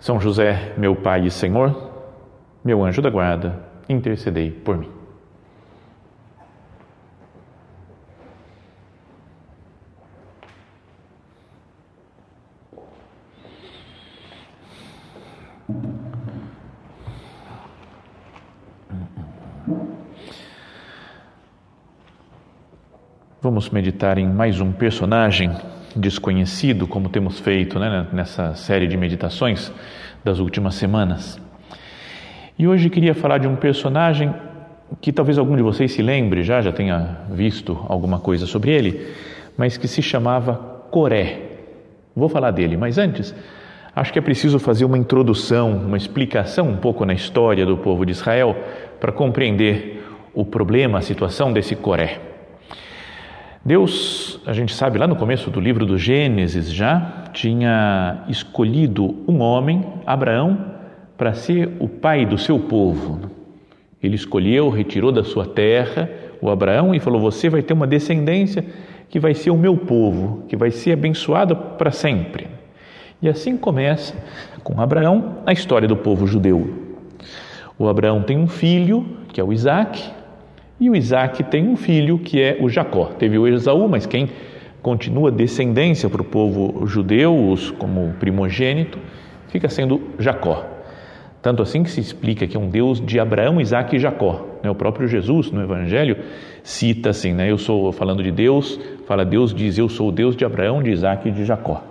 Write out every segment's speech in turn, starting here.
são José, meu Pai e Senhor, meu anjo da guarda, intercedei por mim. Vamos meditar em mais um personagem desconhecido, como temos feito né, nessa série de meditações das últimas semanas. E hoje queria falar de um personagem que talvez algum de vocês se lembre, já já tenha visto alguma coisa sobre ele, mas que se chamava Coré. Vou falar dele, mas antes, acho que é preciso fazer uma introdução, uma explicação um pouco na história do povo de Israel para compreender o problema, a situação desse Coré. Deus, a gente sabe, lá no começo do livro do Gênesis já tinha escolhido um homem, Abraão, para ser o pai do seu povo. Ele escolheu, retirou da sua terra o Abraão e falou: Você vai ter uma descendência que vai ser o meu povo, que vai ser abençoado para sempre. E assim começa com Abraão a história do povo judeu. O Abraão tem um filho, que é o Isaac, e o Isaac tem um filho que é o Jacó. Teve o Esaú, mas quem continua descendência para o povo judeu, como primogênito, fica sendo Jacó. Tanto assim que se explica que é um Deus de Abraão, Isaac e Jacó. Né? O próprio Jesus, no Evangelho, cita assim, né? eu sou, falando de Deus, fala Deus diz, eu sou o Deus de Abraão, de Isaac e de Jacó.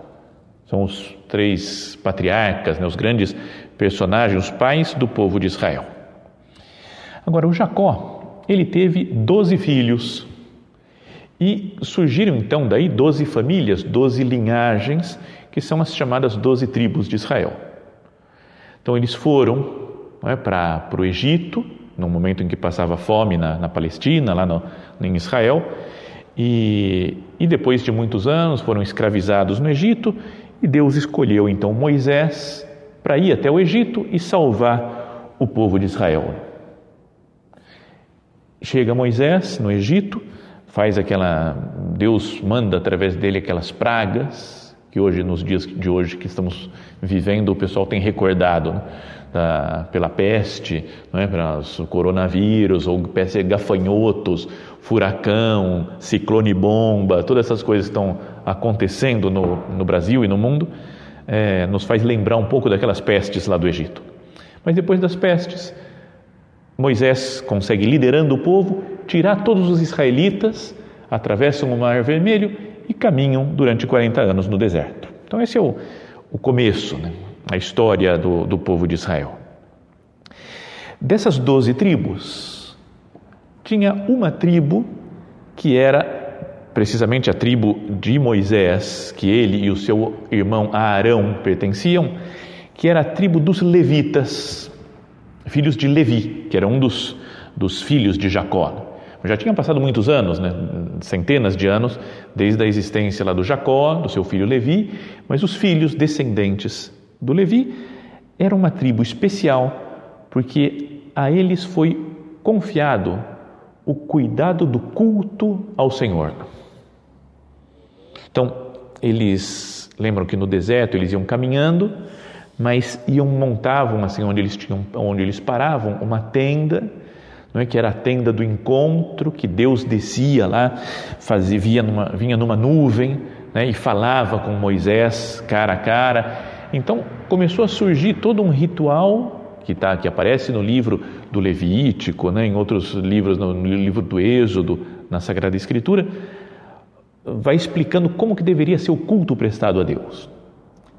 São os três patriarcas, né? os grandes personagens, os pais do povo de Israel. Agora, o Jacó, ele teve doze filhos e surgiram então daí doze famílias, doze linhagens, que são as chamadas doze tribos de Israel. Então eles foram é, para o Egito, no momento em que passava fome na, na Palestina, lá no, em Israel, e, e depois de muitos anos foram escravizados no Egito, e Deus escolheu então Moisés para ir até o Egito e salvar o povo de Israel. Chega Moisés no Egito, faz aquela. Deus manda através dele aquelas pragas, que hoje, nos dias de hoje que estamos vivendo, o pessoal tem recordado né? da, pela peste, não é? pelos coronavírus, ou peste gafanhotos, furacão, ciclone bomba, todas essas coisas estão acontecendo no, no Brasil e no mundo, é, nos faz lembrar um pouco daquelas pestes lá do Egito. Mas depois das pestes, Moisés consegue, liderando o povo, tirar todos os israelitas, atravessam o Mar Vermelho e caminham durante 40 anos no deserto. Então, esse é o, o começo, né? a história do, do povo de Israel. Dessas doze tribos, tinha uma tribo que era precisamente a tribo de Moisés, que ele e o seu irmão Arão pertenciam, que era a tribo dos levitas filhos de Levi, que era um dos, dos filhos de Jacó. Já tinham passado muitos anos, né? centenas de anos, desde a existência lá do Jacó, do seu filho Levi, mas os filhos descendentes do Levi eram uma tribo especial, porque a eles foi confiado o cuidado do culto ao Senhor. Então, eles lembram que no deserto eles iam caminhando mas iam montavam assim onde eles tinham onde eles paravam uma tenda não é que era a tenda do encontro que Deus descia lá fazia via numa, vinha numa nuvem né, e falava com Moisés cara a cara. Então começou a surgir todo um ritual que tá que aparece no livro do Levítico né, em outros livros no, livro do Êxodo na Sagrada Escritura vai explicando como que deveria ser o culto prestado a Deus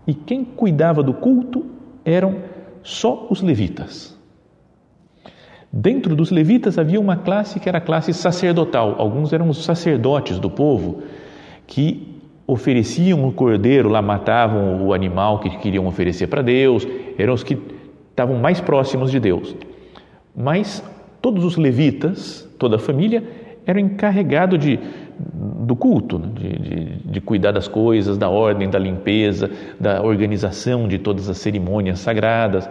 e quem cuidava do culto eram só os levitas. Dentro dos levitas havia uma classe que era a classe sacerdotal. Alguns eram os sacerdotes do povo que ofereciam o cordeiro, lá matavam o animal que queriam oferecer para Deus, eram os que estavam mais próximos de Deus. Mas todos os levitas, toda a família, eram encarregados de, do culto, né? de, de, de, cuidar das coisas, da ordem, da limpeza, da organização de todas as cerimônias sagradas.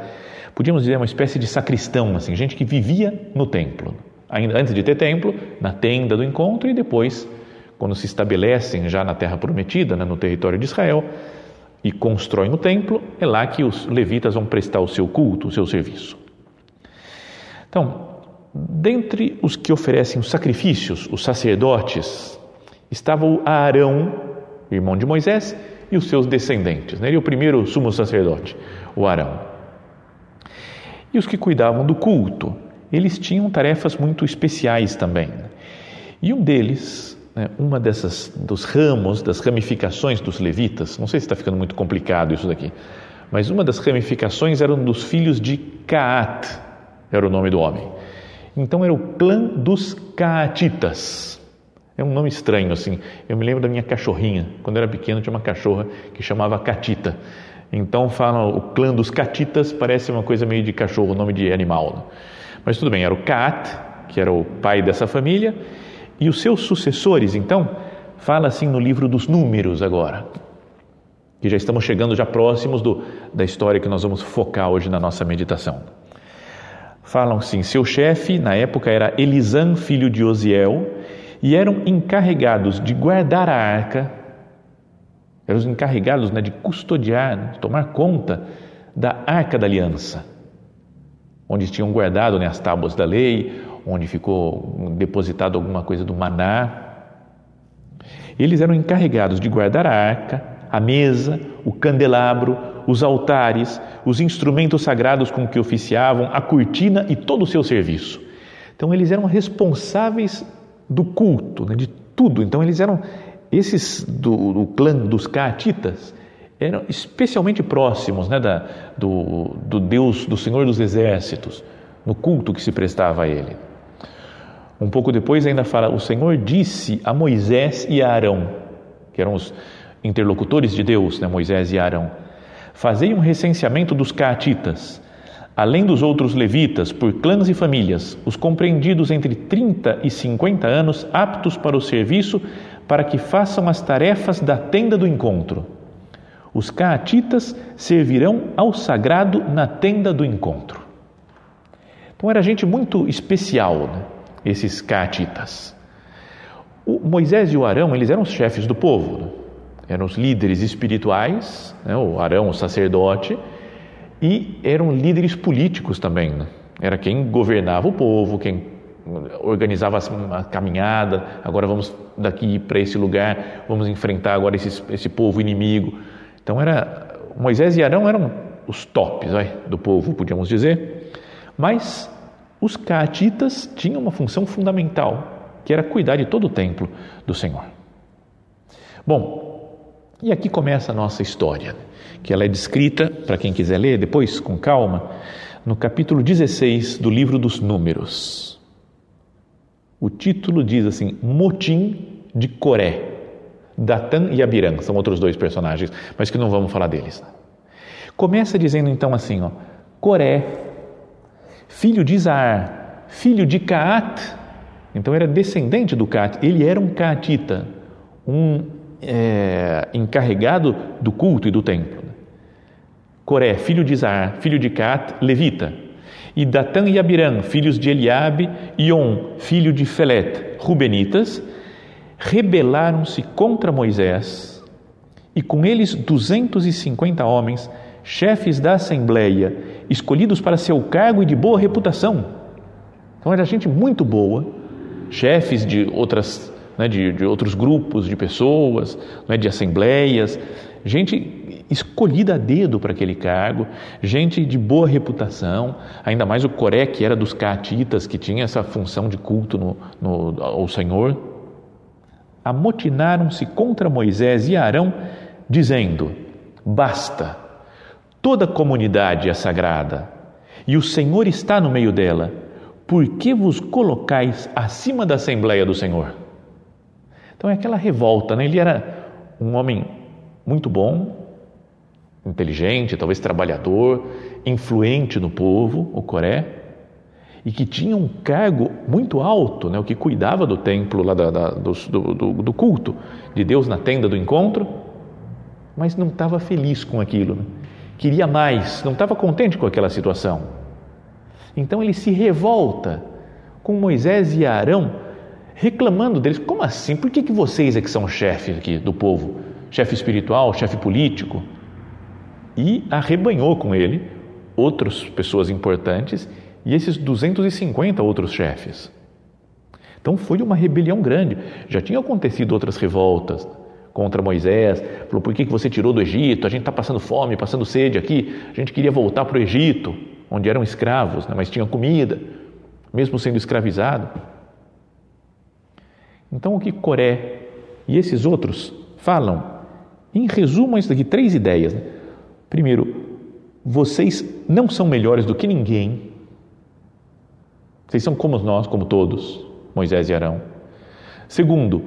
Podíamos dizer uma espécie de sacristão, assim, gente que vivia no templo. Ainda antes de ter templo, na tenda do encontro e depois quando se estabelecem já na terra prometida, né, no território de Israel, e constroem o templo, é lá que os levitas vão prestar o seu culto, o seu serviço. Então, dentre os que oferecem os sacrifícios, os sacerdotes, estava o Arão, irmão de Moisés, e os seus descendentes. Né? Ele é o primeiro sumo sacerdote, o Arão. E os que cuidavam do culto, eles tinham tarefas muito especiais também. E um deles né, uma dessas dos ramos, das ramificações dos levitas, não sei se está ficando muito complicado isso daqui, mas uma das ramificações era um dos filhos de Caat, era o nome do homem. Então era o clã dos Caatitas. É um nome estranho assim. Eu me lembro da minha cachorrinha. Quando eu era pequeno tinha uma cachorra que chamava Catita. Então falam o clã dos Catitas parece uma coisa meio de cachorro, nome de animal. Né? Mas tudo bem, era o Caat, que era o pai dessa família, e os seus sucessores, então, fala assim no livro dos Números agora, que já estamos chegando já próximos do, da história que nós vamos focar hoje na nossa meditação. Falam assim: seu chefe na época era Elisã, filho de Osiel, e eram encarregados de guardar a arca, eram os encarregados né, de custodiar, de tomar conta da arca da aliança, onde tinham guardado né, as tábuas da lei, onde ficou depositado alguma coisa do maná. Eles eram encarregados de guardar a arca, a mesa, o candelabro, os altares, os instrumentos sagrados com que oficiavam, a cortina e todo o seu serviço. Então eles eram responsáveis do culto, né, de tudo. Então eles eram esses do, do clã dos caatitas eram especialmente próximos né, da, do, do Deus, do Senhor dos Exércitos, no culto que se prestava a Ele. Um pouco depois ainda fala: O Senhor disse a Moisés e a Arão, que eram os interlocutores de Deus, né, Moisés e Arão, fazei um recenseamento dos caatitas, além dos outros levitas, por clãs e famílias, os compreendidos entre 30 e 50 anos, aptos para o serviço, para que façam as tarefas da tenda do encontro. Os caatitas servirão ao sagrado na tenda do encontro. Então era gente muito especial, né? esses caatitas. O Moisés e o Arão, eles eram os chefes do povo, né? eram os líderes espirituais, né? o Arão, o sacerdote, e eram líderes políticos também. Né? Era quem governava o povo, quem organizava a caminhada. Agora vamos daqui para esse lugar, vamos enfrentar agora esse, esse povo inimigo. Então era Moisés e Arão eram os tops vai, do povo, podíamos dizer. Mas os caatitas tinham uma função fundamental, que era cuidar de todo o templo do Senhor. Bom, e aqui começa a nossa história, que ela é descrita, para quem quiser ler depois, com calma, no capítulo 16 do livro dos Números. O título diz assim: Motim de Coré. Datan e Abiram são outros dois personagens, mas que não vamos falar deles. Começa dizendo então assim: ó, Coré filho de Isaar, filho de Caat, então era descendente do Caat, ele era um Caatita, um é, encarregado do culto e do templo. Coré, filho de Isaar, filho de Caat, levita. E Datã e Abiram, filhos de Eliabe, e On, filho de Felet, rubenitas, rebelaram-se contra Moisés, e com eles duzentos e cinquenta homens, chefes da assembleia, escolhidos para seu cargo e de boa reputação. Então era gente muito boa, chefes de outras, né, de, de, outros grupos de pessoas, né, de assembleias, gente escolhida a dedo para aquele cargo, gente de boa reputação, ainda mais o Coré, que era dos caatitas, que tinha essa função de culto no, no, ao Senhor, amotinaram-se contra Moisés e Arão, dizendo: Basta, Toda comunidade é sagrada e o Senhor está no meio dela. Por que vos colocais acima da Assembleia do Senhor? Então é aquela revolta, né? ele era um homem muito bom, inteligente, talvez trabalhador, influente no povo, o Coré, e que tinha um cargo muito alto, né, o que cuidava do templo, lá da, da, do, do, do, culto de Deus na tenda do encontro, mas não estava feliz com aquilo, né? queria mais, não estava contente com aquela situação. Então ele se revolta com Moisés e Arão, reclamando deles: como assim? Por que, que vocês é que são chefes aqui do povo? Chefe espiritual, chefe político? E arrebanhou com ele outras pessoas importantes e esses 250 outros chefes. Então foi uma rebelião grande. Já tinha acontecido outras revoltas contra Moisés. Falou: por que você tirou do Egito? A gente está passando fome, passando sede aqui. A gente queria voltar para o Egito, onde eram escravos, né? mas tinha comida, mesmo sendo escravizado. Então o que Coré e esses outros falam? Em resumo, isso daqui: três ideias. Né? Primeiro, vocês não são melhores do que ninguém vocês são como nós, como todos, Moisés e Arão. Segundo,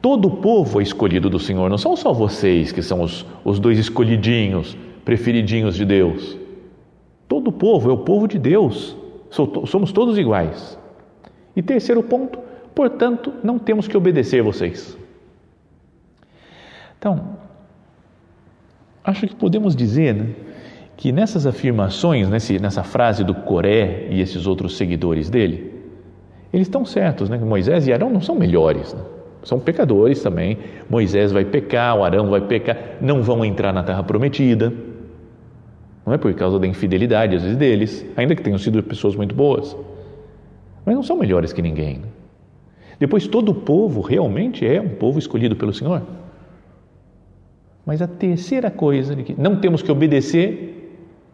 todo o povo é escolhido do Senhor, não são só vocês que são os, os dois escolhidinhos, preferidinhos de Deus. Todo o povo é o povo de Deus, somos todos iguais. E terceiro ponto, portanto, não temos que obedecer vocês. Então, acho que podemos dizer né, que nessas afirmações, nesse, nessa frase do Coré e esses outros seguidores dele, eles estão certos, né? Moisés e Arão não são melhores, né? são pecadores também. Moisés vai pecar, o Arão vai pecar, não vão entrar na terra prometida. Não é por causa da infidelidade, às vezes, deles, ainda que tenham sido pessoas muito boas. Mas não são melhores que ninguém. Né? Depois, todo o povo realmente é um povo escolhido pelo Senhor. Mas a terceira coisa que não temos que obedecer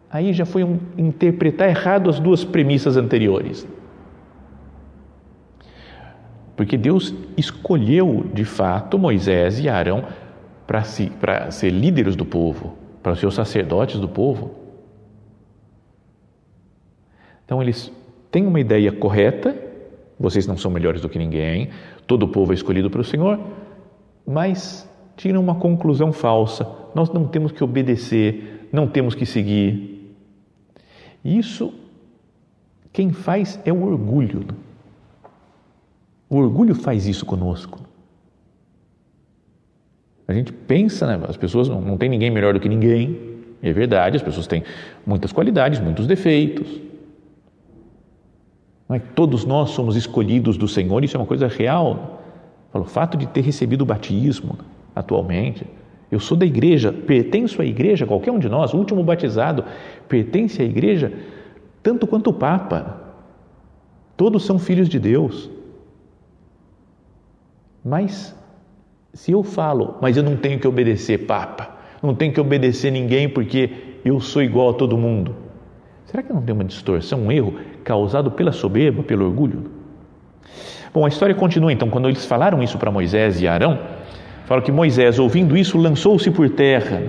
aí já foi um interpretar errado as duas premissas anteriores. Porque Deus escolheu de fato Moisés e Arão para si, ser líderes do povo, para ser os sacerdotes do povo. Então eles têm uma ideia correta, vocês não são melhores do que ninguém, todo o povo é escolhido para o Senhor, mas tiram uma conclusão falsa. Nós não temos que obedecer, não temos que seguir, isso, quem faz é o orgulho. O orgulho faz isso conosco. A gente pensa, né? as pessoas não, não tem ninguém melhor do que ninguém. É verdade, as pessoas têm muitas qualidades, muitos defeitos. Mas todos nós somos escolhidos do Senhor, isso é uma coisa real. O fato de ter recebido o batismo atualmente, eu sou da igreja, pertenço à igreja, qualquer um de nós, o último batizado, pertence à igreja tanto quanto o Papa. Todos são filhos de Deus. Mas, se eu falo, mas eu não tenho que obedecer Papa, não tenho que obedecer ninguém porque eu sou igual a todo mundo, será que não tem uma distorção, um erro causado pela soberba, pelo orgulho? Bom, a história continua então. Quando eles falaram isso para Moisés e Arão, Fala que Moisés, ouvindo isso, lançou-se por terra,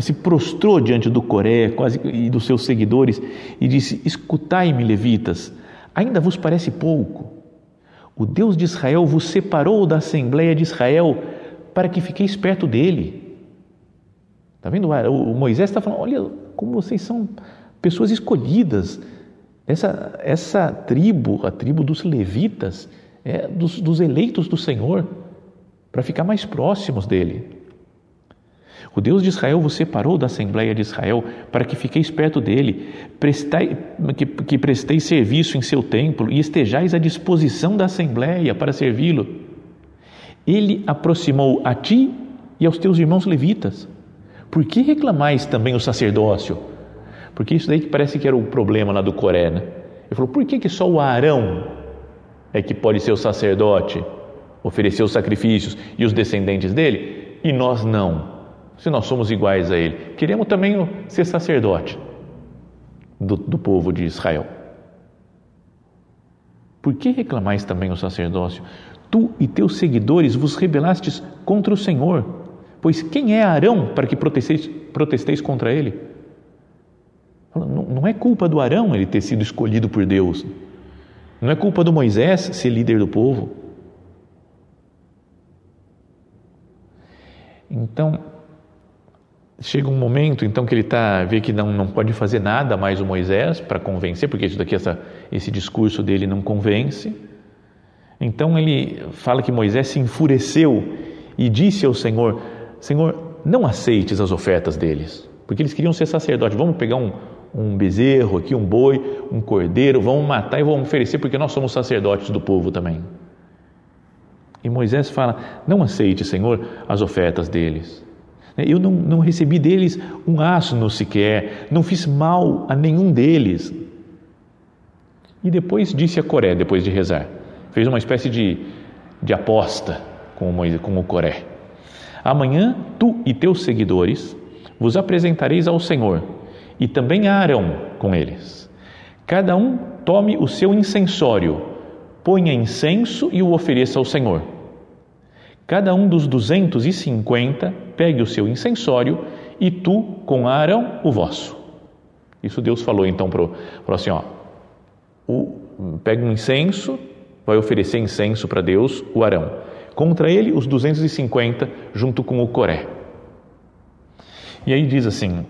se prostrou diante do Coré quase, e dos seus seguidores e disse: Escutai-me, levitas, ainda vos parece pouco. O Deus de Israel vos separou da Assembleia de Israel para que fiqueis perto dele. Está vendo? O Moisés está falando: olha como vocês são pessoas escolhidas. Essa, essa tribo, a tribo dos levitas, é dos, dos eleitos do Senhor para ficar mais próximos dele. O Deus de Israel vos separou da Assembleia de Israel para que fiqueis perto dele, prestai, que, que presteis serviço em seu templo e estejais à disposição da Assembleia para servi-lo. Ele aproximou a ti e aos teus irmãos levitas. Por que reclamais também o sacerdócio? Porque isso daí que parece que era o problema lá do Coré, né? Ele falou, por que, que só o Arão é que pode ser o sacerdote? ofereceu sacrifícios e os descendentes dele, e nós não, se nós somos iguais a ele. Queremos também ser sacerdote do, do povo de Israel. Por que reclamais também o sacerdócio? Tu e teus seguidores vos rebelastes contra o Senhor, pois quem é Arão para que protesteis, protesteis contra ele? Não, é culpa do Arão ele ter sido escolhido por Deus. Não é culpa do Moisés ser líder do povo. Então, chega um momento então que ele tá vê que não, não pode fazer nada mais o Moisés para convencer, porque isso daqui essa, esse discurso dele não convence. Então ele fala que Moisés se enfureceu e disse ao Senhor: Senhor, não aceites as ofertas deles, porque eles queriam ser sacerdotes. Vamos pegar um, um bezerro aqui, um boi, um cordeiro, vamos matar e vamos oferecer, porque nós somos sacerdotes do povo também. E Moisés fala: Não aceite, Senhor, as ofertas deles. Eu não, não recebi deles um asno sequer, não fiz mal a nenhum deles. E depois disse a Coré, depois de rezar, fez uma espécie de, de aposta com o, Moisés, com o Coré. Amanhã tu e teus seguidores vos apresentareis ao Senhor e também Arão com eles. Cada um tome o seu incensório, ponha incenso e o ofereça ao Senhor. Cada um dos duzentos e cinquenta pegue o seu incensório e tu com Arão o vosso. Isso Deus falou então para falou assim, ó, o, pega um incenso, vai oferecer incenso para Deus, o Arão. Contra ele, os 250 junto com o Coré. E aí diz assim,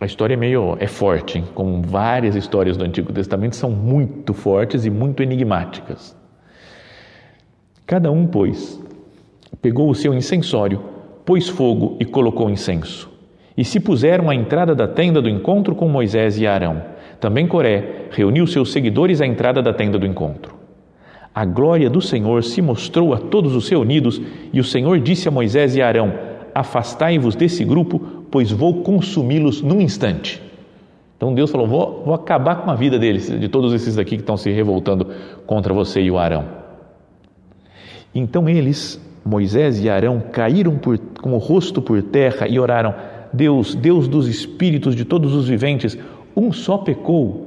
a história é meio é forte, hein? como várias histórias do Antigo Testamento são muito fortes e muito enigmáticas. Cada um, pois, pegou o seu incensório, pôs fogo e colocou incenso. E se puseram à entrada da tenda do encontro com Moisés e Arão. Também Coré reuniu seus seguidores à entrada da tenda do encontro. A glória do Senhor se mostrou a todos os reunidos, e o Senhor disse a Moisés e Arão: Afastai-vos desse grupo, pois vou consumi-los num instante. Então Deus falou: vou, vou, acabar com a vida deles, de todos esses aqui que estão se revoltando contra você e o Arão. Então eles, Moisés e Arão, caíram por, com o rosto por terra e oraram: Deus, Deus dos espíritos de todos os viventes, um só pecou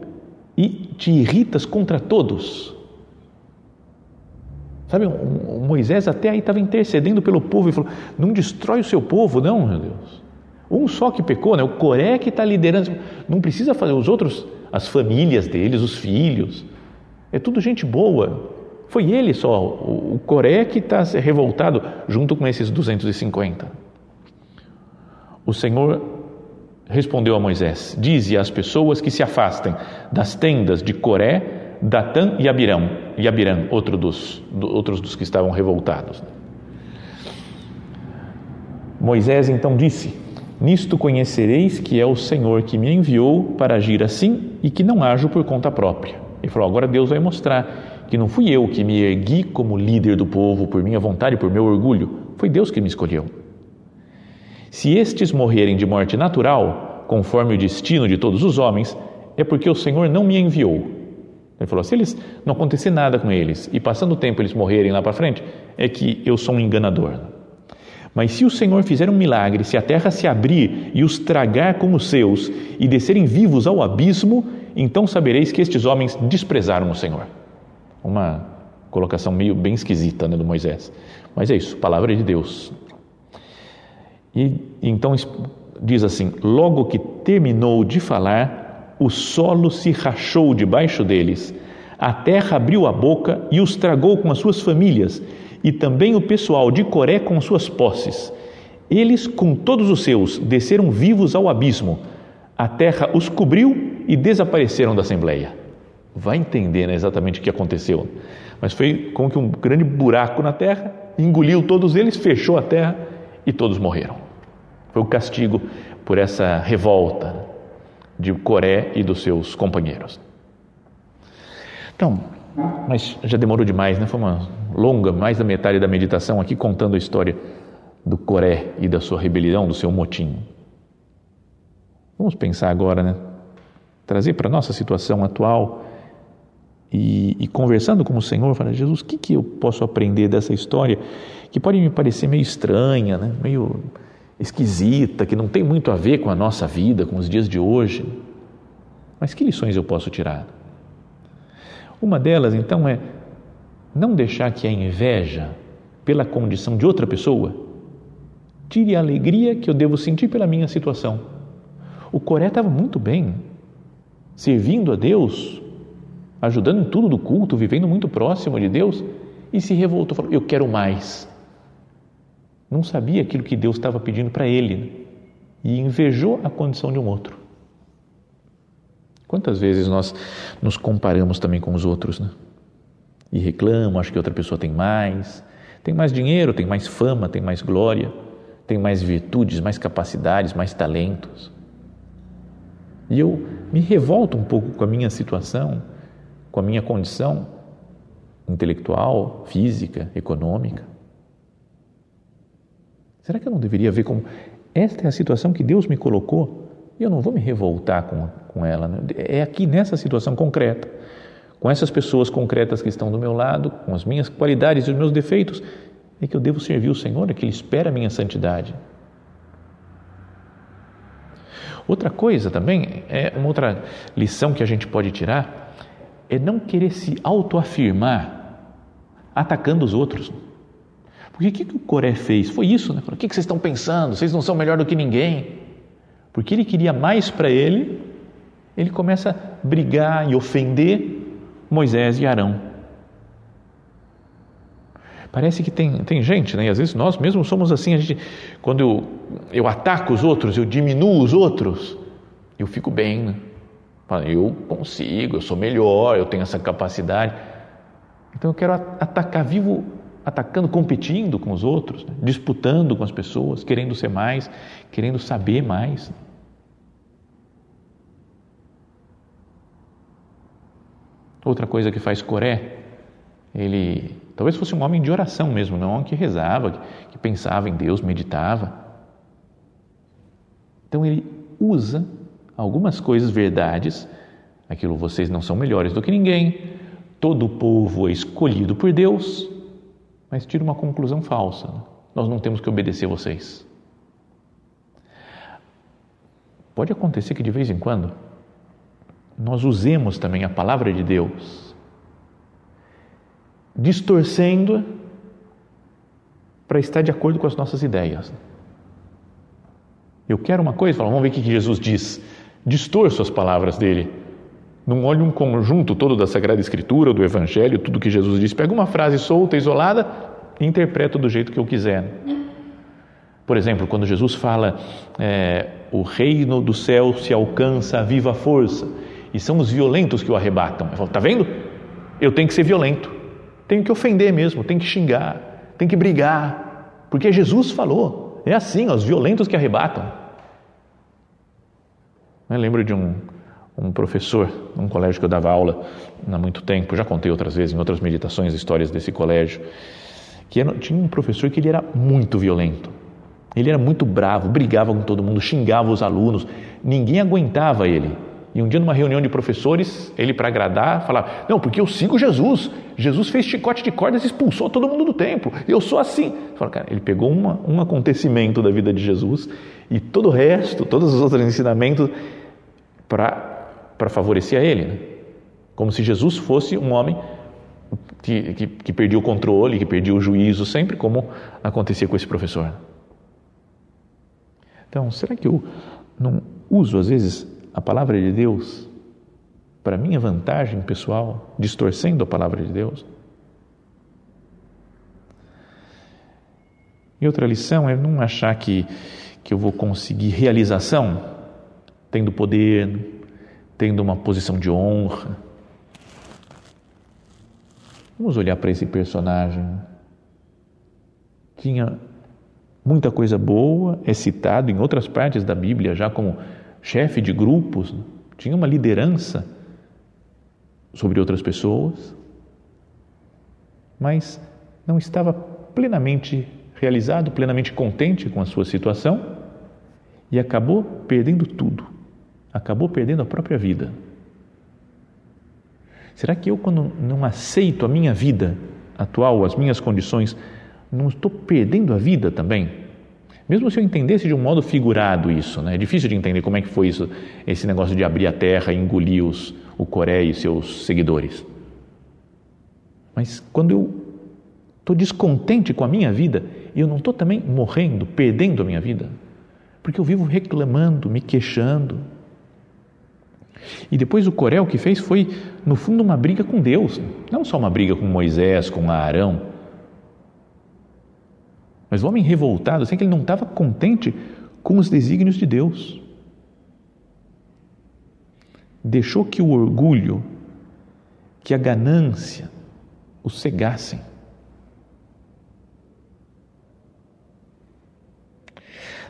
e te irritas contra todos. Sabe, Moisés até aí estava intercedendo pelo povo e falou: Não destrói o seu povo, não, meu Deus. Um só que pecou, né? o Coré que está liderando. Não precisa fazer os outros, as famílias deles, os filhos. É tudo gente boa. Foi ele só, o Coré que está revoltado junto com esses 250. O Senhor respondeu a Moisés: Dize às pessoas que se afastem das tendas de Coré, Datã e Abirão, e outro dos, do, outros dos que estavam revoltados. Moisés então disse: Nisto conhecereis que é o Senhor que me enviou para agir assim e que não ajo por conta própria. Ele falou: agora Deus vai mostrar que não fui eu que me ergui como líder do povo por minha vontade, e por meu orgulho, foi Deus que me escolheu. Se estes morrerem de morte natural, conforme o destino de todos os homens, é porque o Senhor não me enviou. Ele falou: se eles não acontecer nada com eles e passando o tempo eles morrerem lá para frente, é que eu sou um enganador. Mas se o Senhor fizer um milagre, se a terra se abrir e os tragar como seus e descerem vivos ao abismo, então sabereis que estes homens desprezaram o Senhor. Uma colocação meio bem esquisita né, do Moisés. Mas é isso, palavra de Deus. E então diz assim: logo que terminou de falar, o solo se rachou debaixo deles, a terra abriu a boca e os tragou com as suas famílias e também o pessoal de Coré com suas posses. Eles, com todos os seus, desceram vivos ao abismo. A terra os cobriu e desapareceram da assembleia. Vai entender né, exatamente o que aconteceu. Mas foi como que um grande buraco na terra, engoliu todos eles, fechou a terra e todos morreram. Foi o castigo por essa revolta de Coré e dos seus companheiros. Então, mas já demorou demais, né? Foi uma longa, mais da metade da meditação aqui contando a história do Coré e da sua rebelião, do seu motim. Vamos pensar agora, né? Trazer para a nossa situação atual e, e, conversando com o Senhor, falar, Jesus, o que, que eu posso aprender dessa história que pode me parecer meio estranha, né? meio esquisita, que não tem muito a ver com a nossa vida, com os dias de hoje. Mas que lições eu posso tirar? Uma delas, então, é não deixar que a inveja pela condição de outra pessoa tire a alegria que eu devo sentir pela minha situação. O Coré estava muito bem, servindo a Deus, ajudando em tudo do culto, vivendo muito próximo de Deus, e se revoltou, falou: Eu quero mais. não sabia aquilo que Deus estava pedindo para ele né? e invejou a condição de um outro. Quantas vezes nós nos comparamos também com os outros, né? E reclamam, acho que outra pessoa tem mais, tem mais dinheiro, tem mais fama, tem mais glória, tem mais virtudes, mais capacidades, mais talentos. E eu me revolto um pouco com a minha situação, com a minha condição intelectual, física, econômica. Será que eu não deveria ver como esta é a situação que Deus me colocou e eu não vou me revoltar com, com ela? Né? É aqui nessa situação concreta, com essas pessoas concretas que estão do meu lado, com as minhas qualidades e os meus defeitos, é que eu devo servir o Senhor, é que Ele espera a minha santidade. Outra coisa também, é uma outra lição que a gente pode tirar, é não querer se autoafirmar atacando os outros. Porque o que, que o Coré fez? Foi isso, né? O que, que vocês estão pensando? Vocês não são melhor do que ninguém. Porque ele queria mais para ele, ele começa a brigar e ofender Moisés e Arão. Parece que tem, tem gente, né? E às vezes nós mesmos somos assim. A gente, quando eu, eu ataco os outros, eu diminuo os outros, eu fico bem. Né? Eu consigo, eu sou melhor, eu tenho essa capacidade. Então eu quero atacar vivo, atacando, competindo com os outros, né? disputando com as pessoas, querendo ser mais, querendo saber mais. Outra coisa que faz Coré, ele Talvez fosse um homem de oração mesmo, não um que rezava, que, pensava em Deus, meditava. Então ele usa algumas coisas, verdades, aquilo vocês não são melhores do que ninguém, todo o povo é escolhido por Deus, mas tira uma conclusão falsa. Nós não temos que obedecer vocês. Pode acontecer que de vez em quando nós usemos também a palavra de Deus distorcendo para estar de acordo com as nossas ideias. Eu quero uma coisa, vamos ver o que Jesus diz. Distorço as palavras dele. Não olho um conjunto todo da Sagrada Escritura, do Evangelho, tudo que Jesus diz. Pego uma frase solta, isolada e interpreto do jeito que eu quiser. Por exemplo, quando Jesus fala é, o reino do céu se alcança a viva força e são os violentos que o arrebatam. Eu falo, tá vendo? Eu tenho que ser violento. Tenho que ofender mesmo, tenho que xingar, tenho que brigar, porque Jesus falou. É assim, os violentos que arrebatam. Eu lembro de um, um professor num colégio que eu dava aula há muito tempo, já contei outras vezes em outras meditações histórias desse colégio, que era, tinha um professor que ele era muito violento. Ele era muito bravo, brigava com todo mundo, xingava os alunos, ninguém aguentava ele. E um dia, numa reunião de professores, ele, para agradar, falava: Não, porque eu sigo Jesus. Jesus fez chicote de cordas e expulsou todo mundo do templo. Eu sou assim. Fala, cara, ele pegou uma, um acontecimento da vida de Jesus e todo o resto, todos os outros ensinamentos, para favorecer a ele. Né? Como se Jesus fosse um homem que, que, que perdia o controle, que perdia o juízo, sempre como acontecia com esse professor. Então, será que eu não uso, às vezes, a palavra de Deus para minha vantagem pessoal, distorcendo a palavra de Deus? E outra lição é não achar que, que eu vou conseguir realização tendo poder, tendo uma posição de honra. Vamos olhar para esse personagem. Tinha muita coisa boa, é citado em outras partes da Bíblia já como chefe de grupos, tinha uma liderança sobre outras pessoas, mas não estava plenamente realizado, plenamente contente com a sua situação e acabou perdendo tudo, acabou perdendo a própria vida. Será que eu, quando não aceito a minha vida atual, as minhas condições, não estou perdendo a vida também? Mesmo se eu entendesse de um modo figurado isso, né? é difícil de entender como é que foi isso, esse negócio de abrir a terra e engolir os, o Coré e seus seguidores. Mas quando eu estou descontente com a minha vida, eu não estou também morrendo, perdendo a minha vida, porque eu vivo reclamando, me queixando. E depois o Coré o que fez foi, no fundo, uma briga com Deus, não só uma briga com Moisés, com Arão, Mas o homem revoltado, assim que ele não estava contente com os desígnios de Deus. Deixou que o orgulho, que a ganância o cegassem.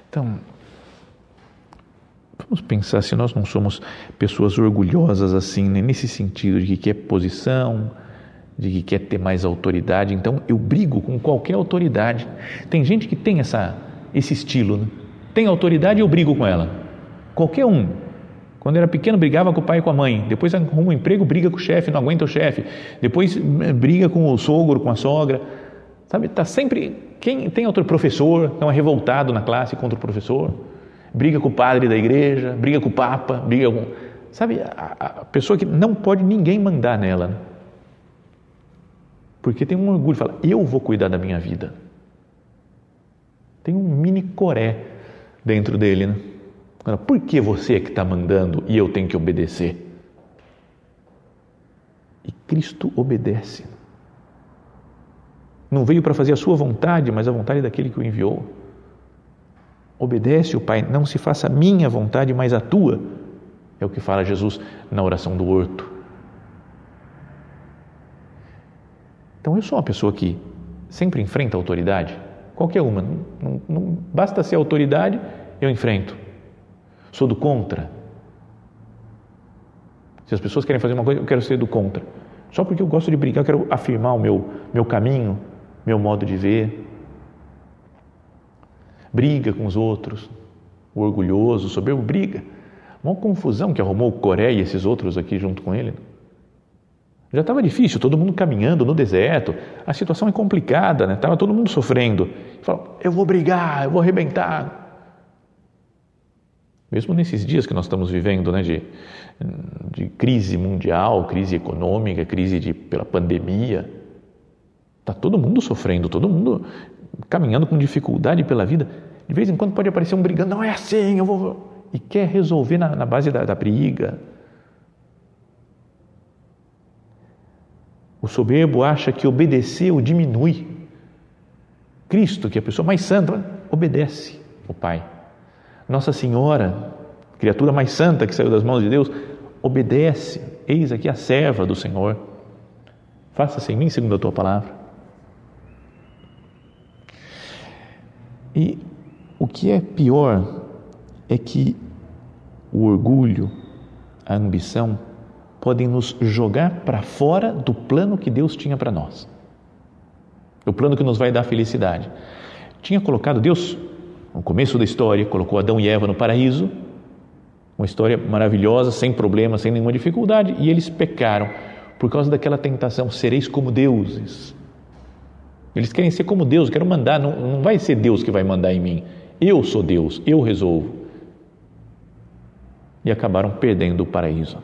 Então, vamos pensar se nós não somos pessoas orgulhosas assim, né? nesse sentido de que quer posição, de que quer ter mais autoridade, então eu brigo com qualquer autoridade. Tem gente que tem essa, esse estilo, né? tem autoridade e eu brigo com ela. Qualquer um. Quando era pequeno, brigava com o pai e com a mãe. Depois arruma um emprego, briga com o chefe, não aguenta o chefe. Depois eh, briga com o sogro, com a sogra. Sabe, está sempre. Quem tem outro professor, não é revoltado na classe contra o professor. Briga com o padre da igreja, briga com o papa, briga com. Sabe, a, a pessoa que não pode ninguém mandar nela. Né? Porque tem um orgulho, fala, eu vou cuidar da minha vida. Tem um mini coré dentro dele, né? Por que você é que está mandando e eu tenho que obedecer? E Cristo obedece. Não veio para fazer a sua vontade, mas a vontade daquele que o enviou. Obedece o Pai, não se faça a minha vontade, mas a tua. É o que fala Jesus na oração do horto. Então eu sou uma pessoa que sempre enfrenta a autoridade, qualquer uma. Não, não, não basta ser autoridade, eu enfrento. Sou do contra. Se as pessoas querem fazer uma coisa, eu quero ser do contra. Só porque eu gosto de brigar, eu quero afirmar o meu, meu caminho, meu modo de ver. Briga com os outros, o orgulhoso, o soberbo, briga. Uma confusão que arrumou o Coré e esses outros aqui junto com ele. Já estava difícil, todo mundo caminhando no deserto, a situação é complicada, né? Todo mundo sofrendo. Falou, eu vou brigar, eu vou arrebentar. Mesmo nesses dias que nós estamos vivendo, né, de, de crise mundial, crise econômica, crise de, pela pandemia, está todo mundo sofrendo, todo mundo caminhando com dificuldade pela vida. De vez em quando pode aparecer um brigando, não é assim, eu vou. E quer resolver na, na base da, da briga, O soberbo acha que obedecer o diminui. Cristo, que é a pessoa mais santa, obedece o Pai. Nossa Senhora, criatura mais santa que saiu das mãos de Deus, obedece. Eis aqui a serva do Senhor. Faça-se em mim segundo a tua palavra. E o que é pior é que o orgulho, a ambição, podem nos jogar para fora do plano que Deus tinha para nós. O plano que nos vai dar felicidade. Tinha colocado Deus, no começo da história, colocou Adão e Eva no paraíso, uma história maravilhosa, sem problemas, sem nenhuma dificuldade, e eles pecaram por causa daquela tentação: sereis como deuses. Eles querem ser como Deus, quero mandar, não, não vai ser Deus que vai mandar em mim. Eu sou Deus, eu resolvo. E acabaram perdendo o paraíso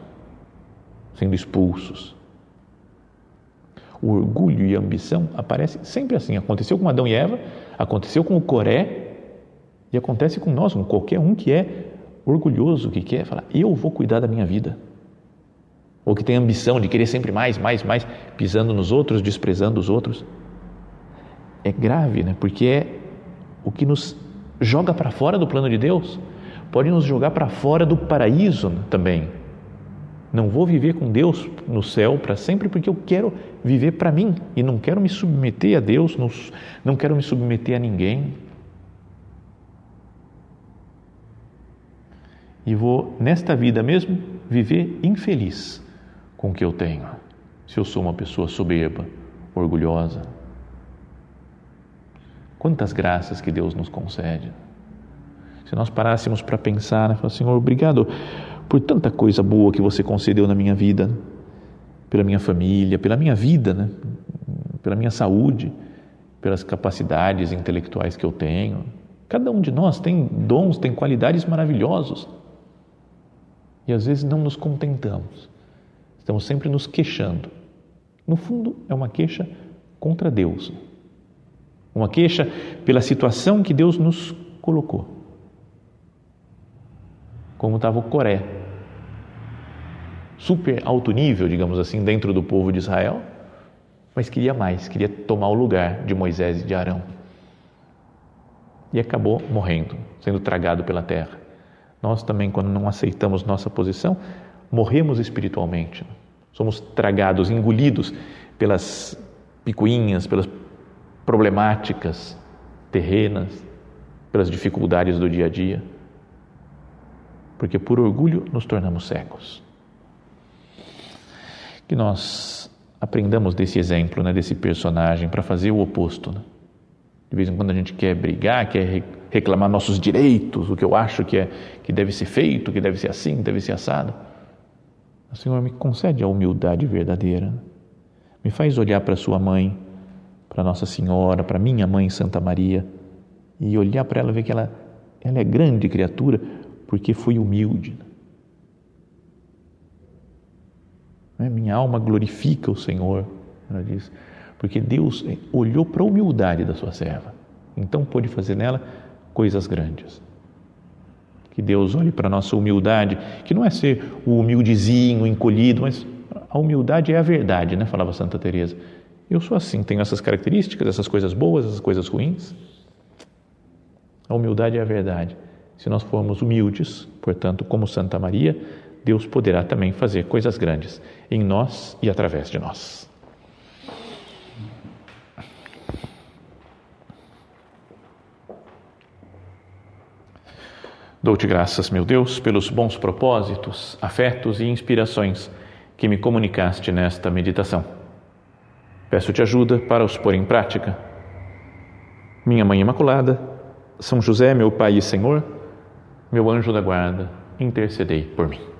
sendo expulsos. O orgulho e a ambição aparecem sempre assim. Aconteceu com Adão e Eva, aconteceu com o Coré e acontece com nós, com qualquer um que é orgulhoso, que quer falar, eu vou cuidar da minha vida. Ou que tem ambição de querer sempre mais, mais, mais, pisando nos outros, desprezando os outros. É grave, né? Porque é o que nos joga para fora do plano de Deus, pode nos jogar para fora do paraíso também. Não vou viver com Deus no céu para sempre porque eu quero viver para mim e não quero me submeter a Deus, não quero me submeter a ninguém. E vou, nesta vida mesmo, viver infeliz com o que eu tenho, se eu sou uma pessoa soberba, orgulhosa. Quantas graças que Deus nos concede. Se nós parássemos para pensar, né, falar, Senhor, obrigado por tanta coisa boa que você concedeu na minha vida, pela minha família, pela minha vida, né? pela minha saúde, pelas capacidades intelectuais que eu tenho. Cada um de nós tem dons, tem qualidades maravilhosos. E às vezes não nos contentamos. Estamos sempre nos queixando. No fundo, é uma queixa contra Deus. Uma queixa pela situação que Deus nos colocou como estava o Coré. Super alto nível, digamos assim, dentro do povo de Israel, mas queria mais, queria tomar o lugar de Moisés e de Arão. e acabou morrendo, sendo tragado pela terra. Nós também, quando não aceitamos nossa posição, morremos espiritualmente. Somos tragados, engolidos pelas picuinhas, pelas problemáticas terrenas, pelas dificuldades do dia a dia. Porque por orgulho nos tornamos cegos. Que nós aprendamos desse exemplo, né, desse personagem, para fazer o oposto. Né? De vez em quando a gente quer brigar, quer reclamar nossos direitos, o que eu acho que, é, que deve ser feito, que deve ser assim, que deve ser assado. O Senhor me concede a humildade verdadeira. Me faz olhar para Sua mãe, para Nossa Senhora, para minha mãe Santa Maria e olhar para ela ver que ela, ela é grande criatura porque foi humilde. Né? Minha alma glorifica o Senhor, ela diz, porque Deus olhou para a humildade da sua serva, então pôde fazer nela coisas grandes. Que Deus olhe para a nossa humildade, que não é ser o humildezinho, encolhido, mas a humildade é a verdade, né? Falava Santa Teresa. Eu sou assim, tenho essas características, essas coisas boas, essas coisas ruins. A humildade é a verdade. Se nós formos humildes, portanto, como Santa Maria, Deus poderá também fazer coisas grandes em nós e através de nós. Dou-te graças, meu Deus, pelos bons propósitos, afetos e inspirações que me comunicaste nesta meditação. Peço-te ajuda para os pôr em prática. Minha Mãe Imaculada, São José, meu Pai e Senhor, meu anjo da guarda, intercedei por mim.